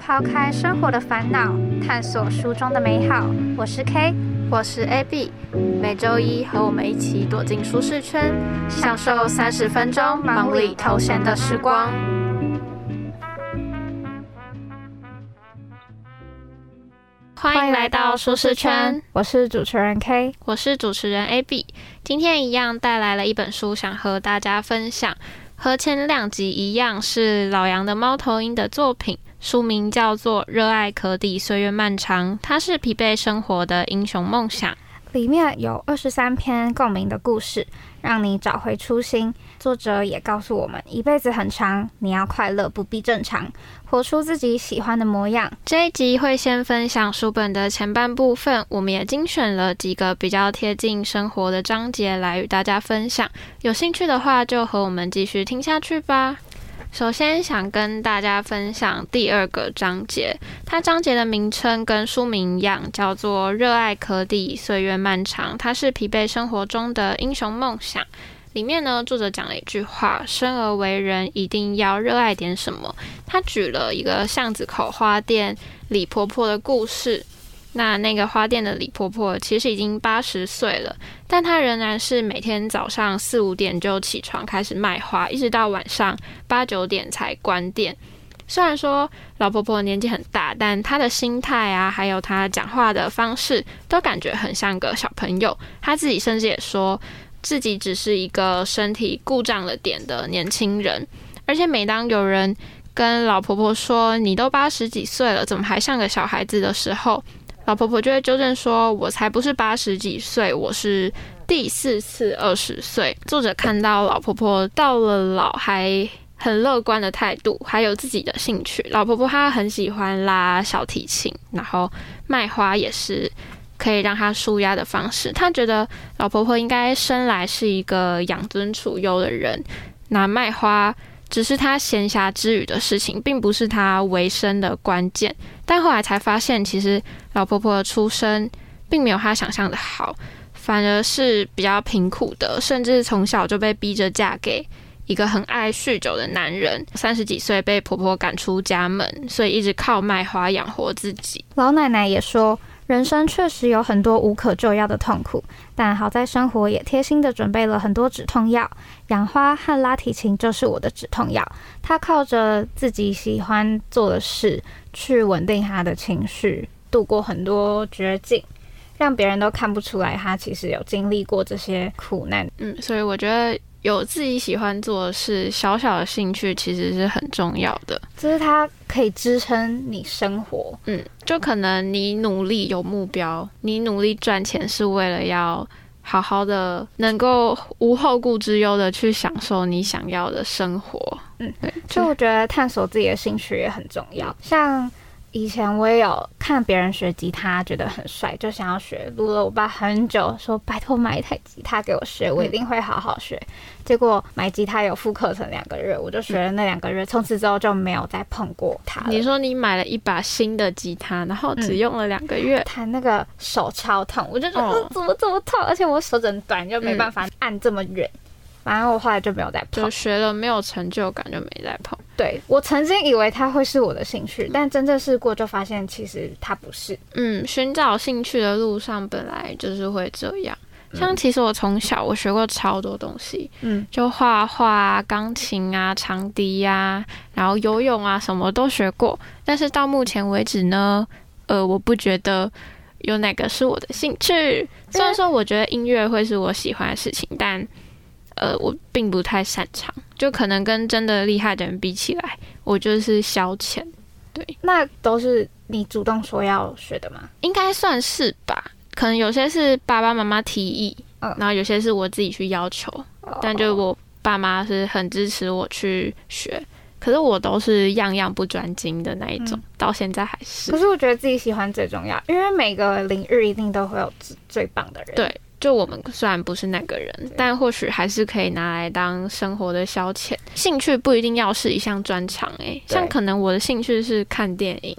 抛开生活的烦恼，探索书中的美好。我是 K，我是 AB。每周一和我们一起躲进舒适圈，享受三十分钟忙里偷闲的时光。欢迎来到舒适圈，我是主持人 K，我是主持人 AB。今天一样带来了一本书，想和大家分享。和前两集一样，是老杨的猫头鹰的作品。书名叫做《热爱可抵岁月漫长》，它是疲惫生活的英雄梦想。里面有二十三篇共鸣的故事，让你找回初心。作者也告诉我们，一辈子很长，你要快乐不必正常，活出自己喜欢的模样。这一集会先分享书本的前半部分，我们也精选了几个比较贴近生活的章节来与大家分享。有兴趣的话，就和我们继续听下去吧。首先想跟大家分享第二个章节，它章节的名称跟书名一样，叫做《热爱可抵岁月漫长》，它是疲惫生活中的英雄梦想。里面呢，作者讲了一句话：生而为人，一定要热爱点什么。他举了一个巷子口花店李婆婆的故事。那那个花店的李婆婆其实已经八十岁了，但她仍然是每天早上四五点就起床开始卖花，一直到晚上八九点才关店。虽然说老婆婆年纪很大，但她的心态啊，还有她讲话的方式，都感觉很像个小朋友。她自己甚至也说自己只是一个身体故障了点的年轻人。而且每当有人跟老婆婆说：“你都八十几岁了，怎么还像个小孩子？”的时候，老婆婆就会纠正说：“我才不是八十几岁，我是第四次二十岁。”作者看到老婆婆到了老还很乐观的态度，还有自己的兴趣。老婆婆她很喜欢拉小提琴，然后卖花也是可以让她舒压的方式。她觉得老婆婆应该生来是一个养尊处优的人，那卖花。只是他闲暇之余的事情，并不是他维生的关键。但后来才发现，其实老婆婆的出身并没有他想象的好，反而是比较贫苦的，甚至从小就被逼着嫁给一个很爱酗酒的男人。三十几岁被婆婆赶出家门，所以一直靠卖花养活自己。老奶奶也说。人生确实有很多无可救药的痛苦，但好在生活也贴心的准备了很多止痛药。养花和拉提琴就是我的止痛药。他靠着自己喜欢做的事去稳定他的情绪，度过很多绝境，让别人都看不出来他其实有经历过这些苦难。嗯，所以我觉得。有自己喜欢做的事，小小的兴趣其实是很重要的。就是它可以支撑你生活。嗯，就可能你努力有目标，你努力赚钱是为了要好好的能够无后顾之忧的去享受你想要的生活。嗯，对。就我觉得探索自己的兴趣也很重要，像。以前我也有看别人学吉他，觉得很帅，就想要学。撸了我爸很久，说拜托买一台吉他给我学，我一定会好好学。结果买吉他有副课程两个月，我就学了那两个月，从此之后就没有再碰过它。你说你买了一把新的吉他，然后只用了两个月，弹那个手超痛，我就觉得怎么这么痛，而且我手很短，就没办法按这么远。反正我后来就没有再碰，就学了没有成就感，就没再碰。对我曾经以为它会是我的兴趣，但真正试过就发现其实它不是。嗯，寻找兴趣的路上本来就是会这样。像其实我从小我学过超多东西，嗯，就画画、钢琴啊、长笛呀，然后游泳啊，什么都学过。但是到目前为止呢，呃，我不觉得有哪个是我的兴趣。虽然说我觉得音乐会是我喜欢的事情，但。呃，我并不太擅长，就可能跟真的厉害的人比起来，我就是消遣。对，那都是你主动说要学的吗？应该算是吧，可能有些是爸爸妈妈提议，嗯然后有些是我自己去要求。但就我爸妈是很支持我去学，可是我都是样样不专精的那一种，到现在还是。可是我觉得自己喜欢最重要，因为每个领域一定都会有最最棒的人。对。就我们虽然不是那个人，但或许还是可以拿来当生活的消遣。兴趣不一定要是一项专长，诶，像可能我的兴趣是看电影，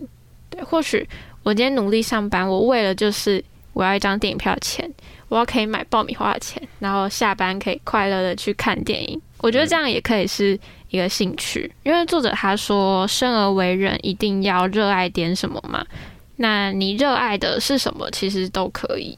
对，或许我今天努力上班，我为了就是我要一张电影票钱，我要可以买爆米花的钱，然后下班可以快乐的去看电影。我觉得这样也可以是一个兴趣，因为作者他说，生而为人一定要热爱点什么嘛。那你热爱的是什么，其实都可以。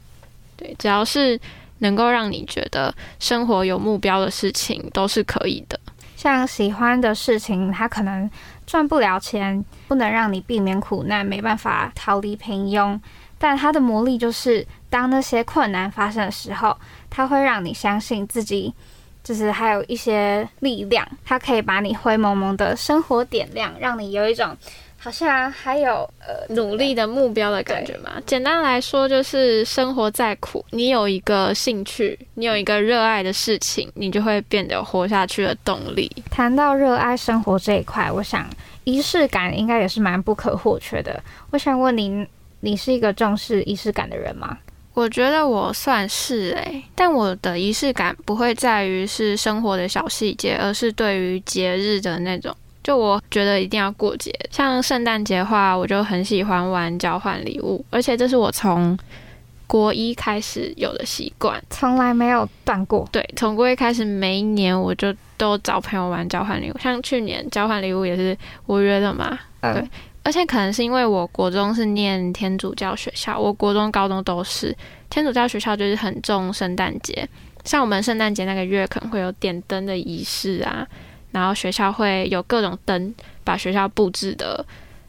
只要是能够让你觉得生活有目标的事情，都是可以的。像喜欢的事情，它可能赚不了钱，不能让你避免苦难，没办法逃离平庸。但它的魔力就是，当那些困难发生的时候，它会让你相信自己，就是还有一些力量，它可以把你灰蒙蒙的生活点亮，让你有一种。好像还有呃努力的目标的感觉嘛。简单来说，就是生活再苦，你有一个兴趣，你有一个热爱的事情，你就会变得活下去的动力。谈到热爱生活这一块，我想仪式感应该也是蛮不可或缺的。我想问您，你是一个重视仪式感的人吗？我觉得我算是诶，但我的仪式感不会在于是生活的小细节，而是对于节日的那种。就我觉得一定要过节，像圣诞节的话，我就很喜欢玩交换礼物，而且这是我从国一开始有的习惯，从来没有断过。对，从国一开始，每一年我就都找朋友玩交换礼物，像去年交换礼物也是我约的嘛。对，而且可能是因为我国中是念天主教学校，我国中、高中都是天主教学校，就是很重圣诞节，像我们圣诞节那个月可能会有点灯的仪式啊。然后学校会有各种灯，把学校布置的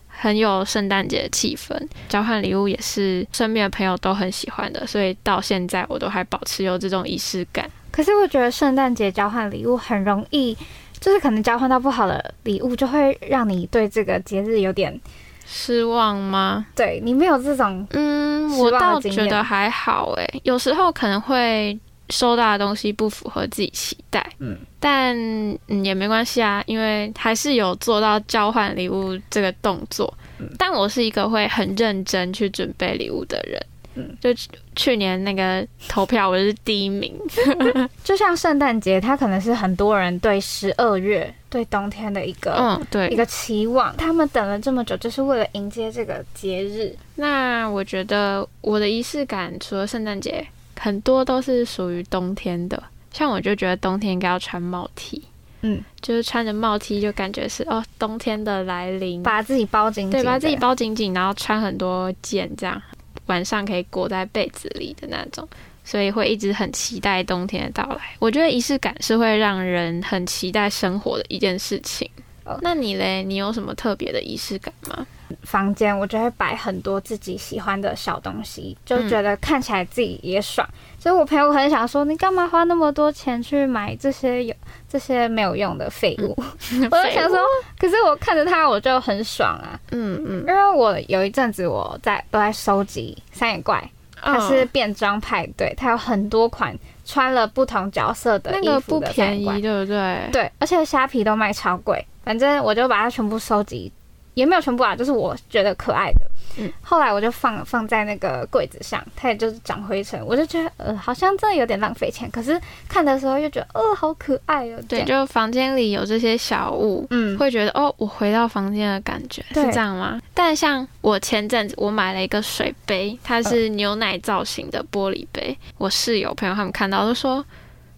很有圣诞节的气氛。交换礼物也是身边的朋友都很喜欢的，所以到现在我都还保持有这种仪式感。可是我觉得圣诞节交换礼物很容易，就是可能交换到不好的礼物，就会让你对这个节日有点失望吗？对你没有这种嗯，我倒觉得还好诶，有时候可能会。收到的东西不符合自己期待，嗯，但嗯也没关系啊，因为还是有做到交换礼物这个动作。但我是一个会很认真去准备礼物的人，嗯，就去年那个投票我是第一名。就像圣诞节，它可能是很多人对十二月对冬天的一个嗯对一个期望，他们等了这么久，就是为了迎接这个节日。那我觉得我的仪式感除了圣诞节。很多都是属于冬天的，像我就觉得冬天应该要穿帽 T，嗯，就是穿着帽 T 就感觉是哦冬天的来临，把自己包紧紧，对，把自己包紧紧，然后穿很多件，这样晚上可以裹在被子里的那种，所以会一直很期待冬天的到来。我觉得仪式感是会让人很期待生活的一件事情。那你嘞？你有什么特别的仪式感吗？房间我就会摆很多自己喜欢的小东西，就觉得看起来自己也爽。所以我朋友很想说，你干嘛花那么多钱去买这些有这些没有用的废物？我就想说，可是我看着它我就很爽啊。嗯嗯，因为我有一阵子我在都在收集三眼怪，它是变装派对，它有很多款穿了不同角色的衣服的便宜，对不对？对，而且虾皮都卖超贵。反正我就把它全部收集。也没有全部啊，就是我觉得可爱的。嗯，后来我就放放在那个柜子上，它也就是长灰尘，我就觉得呃，好像真的有点浪费钱。可是看的时候又觉得，呃，好可爱哦。对，就房间里有这些小物，嗯，会觉得哦，我回到房间的感觉是这样吗？但像我前阵子我买了一个水杯，它是牛奶造型的玻璃杯，我室友朋友他们看到都说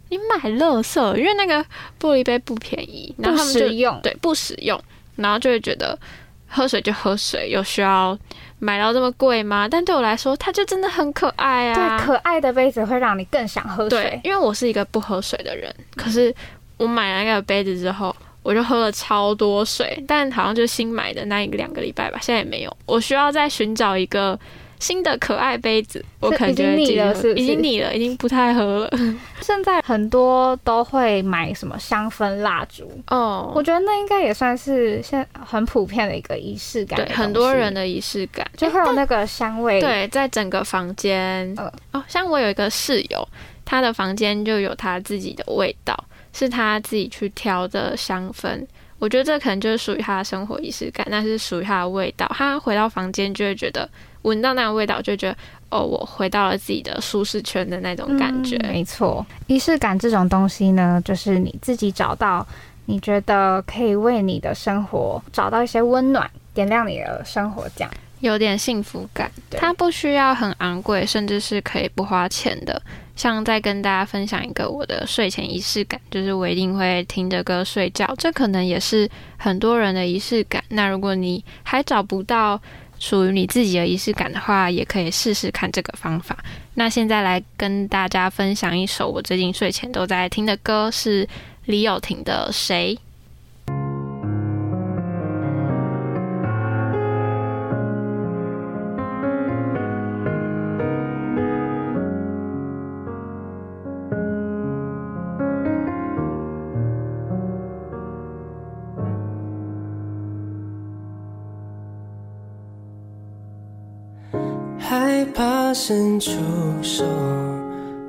你买乐色，因为那个玻璃杯不便宜，不实用，对，不实用，然后就会觉得。喝水就喝水，有需要买到这么贵吗？但对我来说，它就真的很可爱啊！对，可爱的杯子会让你更想喝水。对，因为我是一个不喝水的人，可是我买了那个杯子之后，我就喝了超多水。但好像就新买的那一个两个礼拜吧，现在也没有。我需要再寻找一个。新的可爱杯子，我可能已经腻了，是已经腻了，已经不太喝了。现在很多都会买什么香氛蜡烛哦，我觉得那应该也算是现很普遍的一个仪式感。对，很多人的仪式感就会有那个香味。对，在整个房间，哦，像我有一个室友，他的房间就有他自己的味道，是他自己去挑的香氛。我觉得这可能就是属于他的生活仪式感，那是属于他的味道。他回到房间就会觉得。闻到那个味道，就觉得哦，我回到了自己的舒适圈的那种感觉。没错，仪式感这种东西呢，就是你自己找到，你觉得可以为你的生活找到一些温暖，点亮你的生活，这样有点幸福感。它不需要很昂贵，甚至是可以不花钱的。像再跟大家分享一个我的睡前仪式感，就是我一定会听着歌睡觉。这可能也是很多人的仪式感。那如果你还找不到属于你自己的仪式感的话，也可以试试看这个方法。那现在来跟大家分享一首我最近睡前都在听的歌，是李友廷的《谁》。伸出手，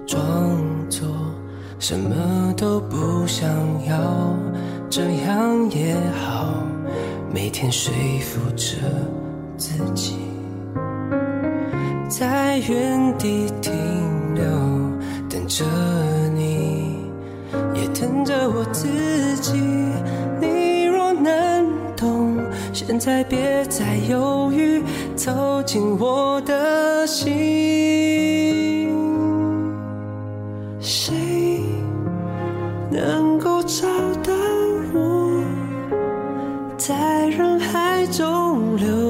装作什么都不想要，这样也好。每天说服着自己，在原地停留，等着你，也等着我自己。现在别再犹豫。走进我的心，谁能够找到我，在人海中流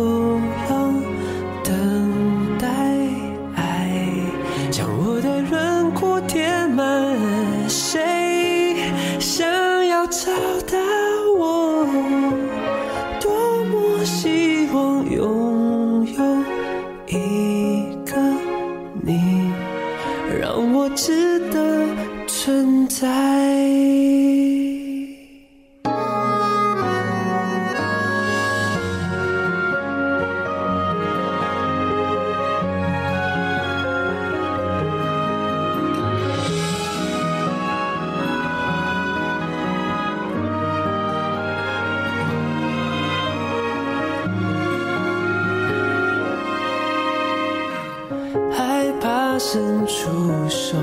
伸出手，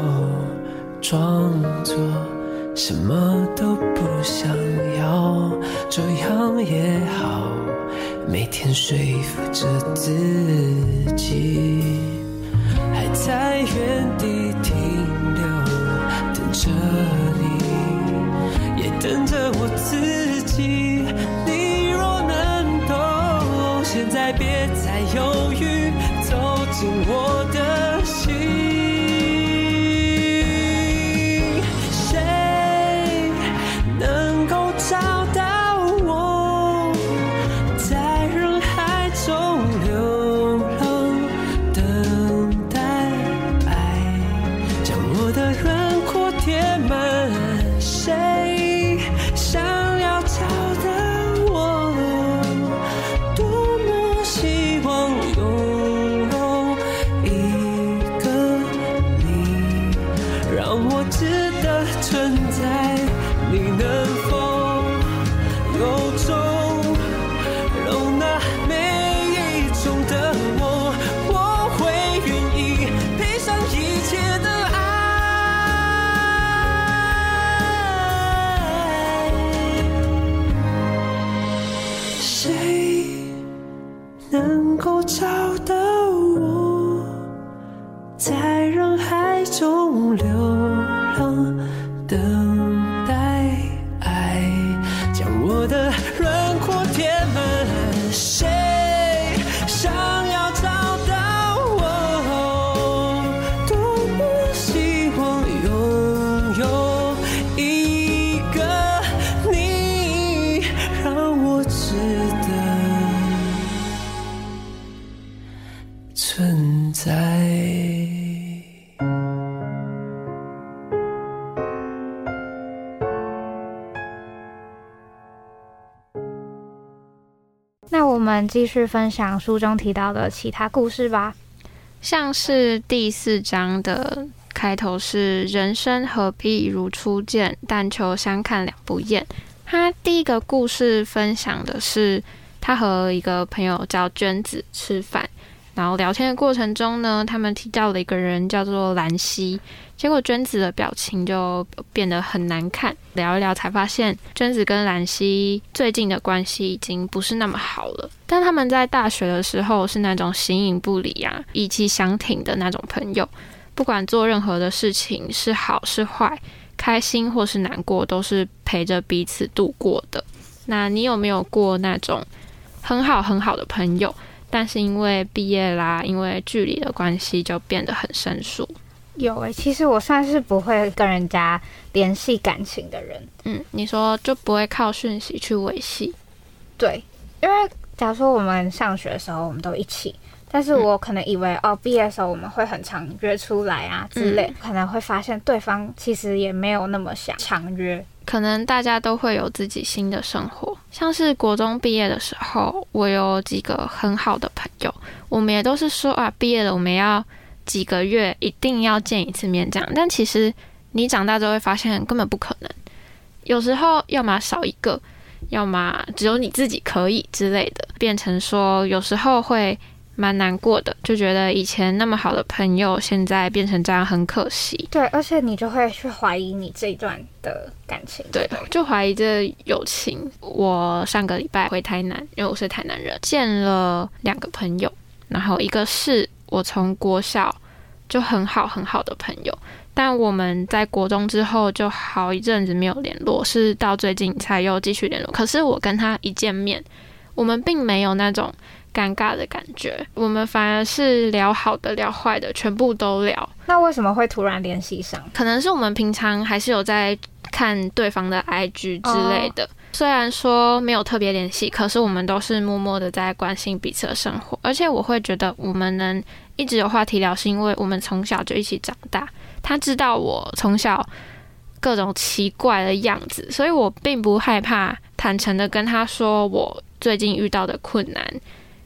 装作什么都不想要，这样也好。每天说服着自己，还在原地停留，等着你，也等着我自己。我的轮廓填满，谁想要找的？shame. 们继续分享书中提到的其他故事吧。像是第四章的开头是“人生何必如初见，但求相看两不厌”。他第一个故事分享的是他和一个朋友叫娟子吃饭。然后聊天的过程中呢，他们提到了一个人叫做兰溪，结果娟子的表情就变得很难看。聊一聊才发现，娟子跟兰溪最近的关系已经不是那么好了。但他们在大学的时候是那种形影不离啊，意气相挺的那种朋友。不管做任何的事情是好是坏，开心或是难过，都是陪着彼此度过的。那你有没有过那种很好很好的朋友，但是因为毕业啦，因为距离的关系，就变得很生疏？有诶、其实我算是不会跟人家联系感情的人。嗯，你说就不会靠讯息去维系？对，因为假如说我们上学的时候我们都一起，但是我可能以为、哦，毕业的时候我们会很常约出来啊之类，可能会发现对方其实也没有那么想常约。可能大家都会有自己新的生活，像是国中毕业的时候，我有几个很好的朋友，我们也都是说啊，毕业了我们要几个月一定要见一次面这样。但其实你长大之后会发现根本不可能，有时候要么少一个，要么只有你自己可以之类的，变成说有时候会蛮难过的，就觉得以前那么好的朋友现在变成这样很可惜。对，而且你就会去怀疑你这一段的感情。对，就怀疑这友情。我上个礼拜回台南，因为我是台南人，见了两个朋友，然后一个是我从国小就很好很好的朋友，但我们在国中之后就好一阵子没有联络，是到最近才又继续联络。可是我跟他一见面，我们并没有那种尴尬的感觉，我们反而是聊好的、聊坏的，全部都聊。那为什么会突然联系上？可能是我们平常还是有在看对方的 IG 之类的，虽然说没有特别联系，可是我们都是默默的在关心彼此的生活。而且我会觉得我们能一直有话题聊，是因为我们从小就一起长大。他知道我从小各种奇怪的样子，所以我并不害怕坦诚的跟他说我最近遇到的困难。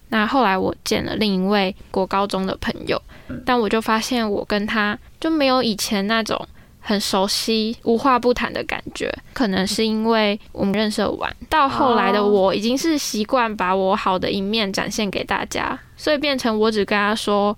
那后来我见了另一位国高中的朋友，但我就发现我跟他就没有以前那种很熟悉、无话不谈的感觉。可能是因为我们认识的晚，到后来的我已经是习惯把我好的一面展现给大家，所以变成我只跟他说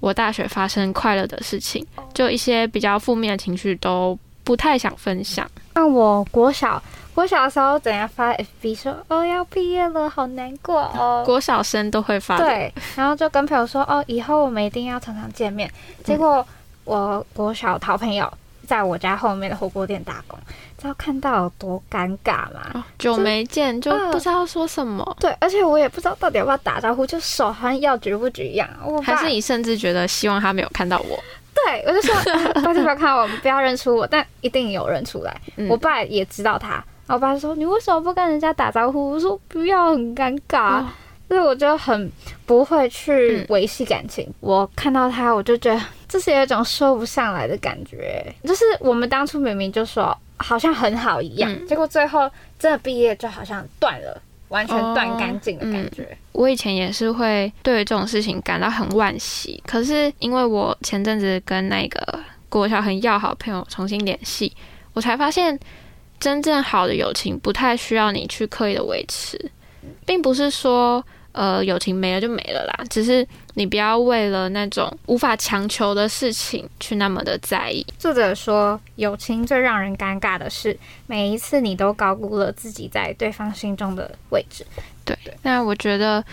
我大学发生快乐的事情，就一些比较负面的情绪都不太想分享。那我国小国小的时候，怎样发 FB 说哦要毕业了，好难过哦。国小生都会发的，对，然后就跟朋友说哦，以后我们一定要常常见面。结果我国小好朋友在我家后面的火锅店打工，知道看到有多尴尬吗？哦久没见就不知道说什么，对，而且我也不知道到底要不要打招呼，就手好像要举不举一样。我还是你甚至觉得希望他没有看到我。对，我就说啊 拜托不要看到我，不要认出我，但一定有认出来。嗯我爸也知道他，然后我爸说你为什么不跟人家打招呼？我说不要，很尴尬。哦所以我就很不会去嗯维系感情。我看到他，我就觉得这是有一种说不上来的感觉，就是我们当初明明就说好像很好一样，嗯结果最后真的毕业就好像断了，完全断干净的感觉。我以前也是会对于这种事情感到很惋惜，可是因为我前阵子跟那个国小很要好的朋友重新联系，我才发现真正好的友情不太需要你去刻意的维持，并不是说呃友情没了就没了啦，只是你不要为了那种无法强求的事情去那么的在意。作者说，友情最让人尴尬的是，每一次你都高估了自己在对方心中的位置。对，那我觉得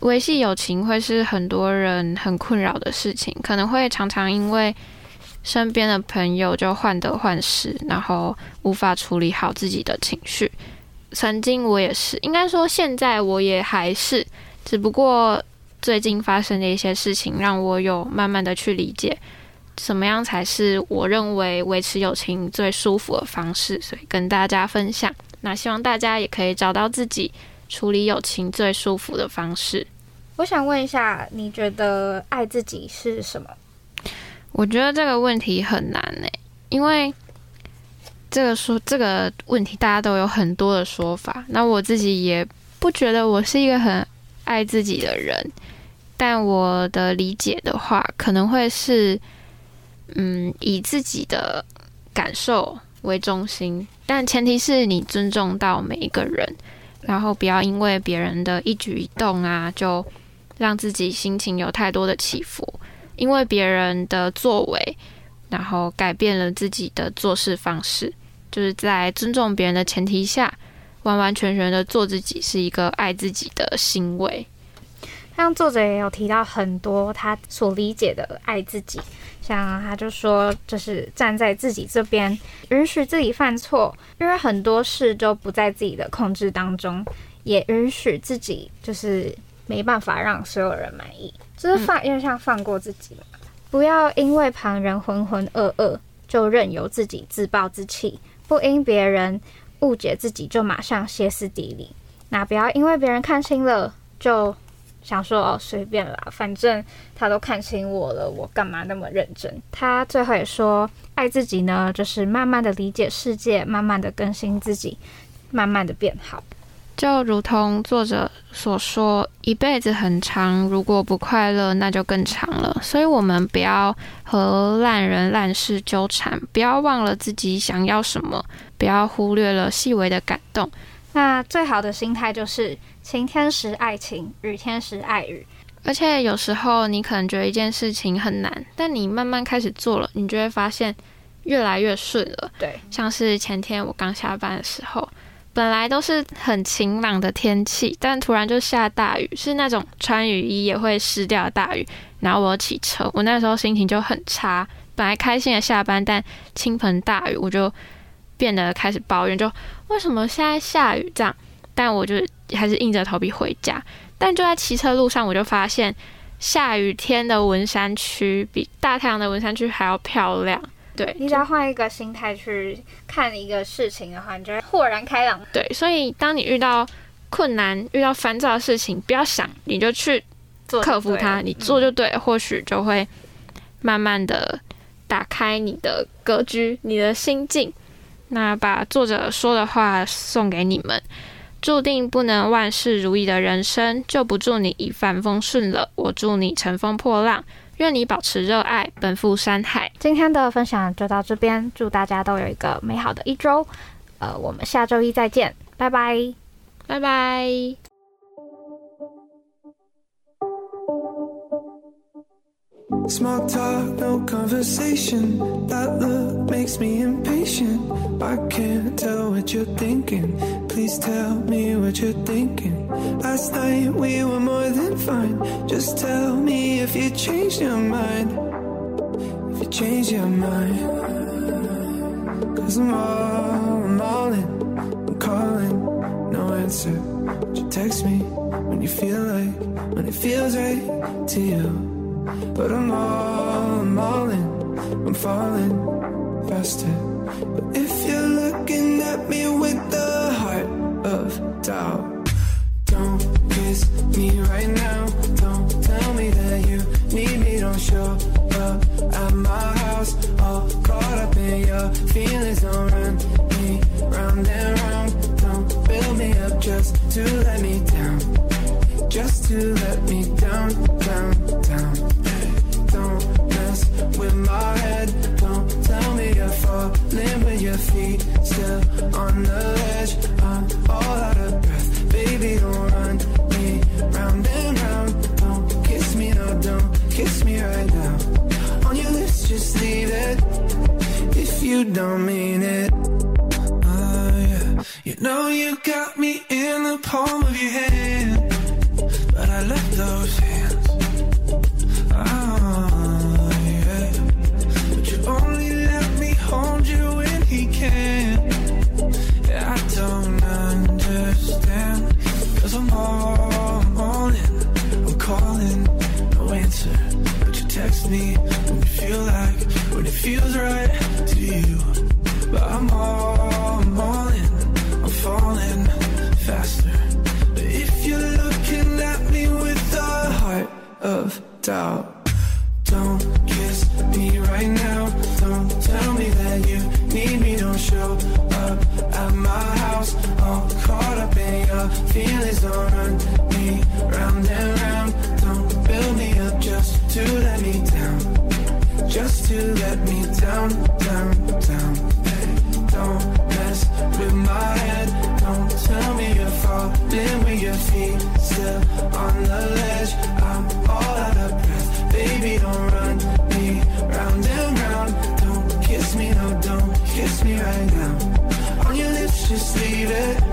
维系友情会是很多人很困扰的事情，可能会常常因为身边的朋友就患得患失，然后无法处理好自己的情绪。曾经我也是，应该说现在我也还是，只不过最近发生的一些事情，让我有慢慢的去理解。什么样才是我认为维持友情最舒服的方式？所以跟大家分享。那希望大家也可以找到自己处理友情最舒服的方式。我想问一下，你觉得爱自己是什么？我觉得这个问题很难呢、因为这个说这个问题大家都有很多的说法。那我自己也不觉得我是一个很爱自己的人，但我的理解的话，可能会是，嗯，以自己的感受为中心，但前提是你尊重到每一个人，然后不要因为别人的一举一动啊，就让自己心情有太多的起伏。因为别人的作为，然后改变了自己的做事方式，就是在尊重别人的前提下，完完全全的做自己，是一个爱自己的行为。像作者也有提到很多他所理解的爱自己，像他就说，就是站在自己这边，允许自己犯错，因为很多事都不在自己的控制当中，也允许自己就是没办法让所有人满意，就是放，因为像放过自己嘛，不要因为旁人浑浑噩噩就任由自己自暴自弃，不因别人误解自己就马上歇斯底里，那不要因为别人看清了就。想说哦，随便啦，反正他都看清我了，我干嘛那么认真？他最后也说，爱自己呢，就是慢慢的理解世界，慢慢的更新自己，慢慢的变好。就如同作者所说，一辈子很长，如果不快乐，那就更长了。所以，我们不要和烂人烂事纠缠，不要忘了自己想要什么，不要忽略了细微的感动。那最好的心态就是晴天时爱晴，雨天时爱雨。而且有时候你可能觉得一件事情很难，但你慢慢开始做了，你就会发现越来越顺了。对，像是前天我刚下班的时候，本来都是很晴朗的天气，但突然就下大雨，是那种穿雨衣也会湿掉的大雨。然后我骑车，我那时候心情就很差。本来开心的下班，但倾盆大雨，我就。变得开始抱怨，就为什么现在下雨这样？但我就还是硬着头皮回家。但就在骑车路上，我就发现下雨天的文山区比大太阳的文山区还要漂亮。对你只要换一个心态去看一个事情的话，你就会豁然开朗。对，所以当你遇到困难、遇到烦躁的事情，不要想，你就去克服它，你做就对，或许就会慢慢的打开你的格局、你的心境。那把作者说的话送给你们，注定不能万事如意的人生，就不祝你一帆风顺了。我祝你乘风破浪，愿你保持热爱，奔赴山海。今天的分享就到这边，祝大家都有一个美好的一周。呃，我们下周一再见，拜拜，拜拜。Small talk, no conversation. That look makes me impatient. I can't tell what you're thinking. Please tell me what you're thinking. Last night we were more than fine. Just tell me if you changed your mind. If you changed your mind. Cause I'm all, I'm all in. I'm calling, no answer. Would you text me when you feel like, when it feels right to you? But I'm all, I'm all in, I'm falling faster. But if you're looking at me with the heart of doubt, don't kiss me right now. Don't tell me that you need me, don't show up at my house. All caught up in your feelings, don't run me round and round. Don't build me up just to let me down. Just to let me you don't mean it. Oh, yeah. You know you got me in the palm of your hand, but I left those hands. Oh. Yeah. But you only let me hold you when he can. Yeah, I don't understand. Cause I'm all, I'm all in. I'm calling, no answer. But you text me when you feel like, when it feels right up feelings. Don't run me round and round. Don't build me up just to let me down. Just to let me down, down, down. Hey, Don't mess with my head. Don't tell me you're falling with your feet still on the ledge. I'm all out of breath. Baby, don't run me round and round Don't kiss me, no, don't kiss me right now. On your lips, just leave it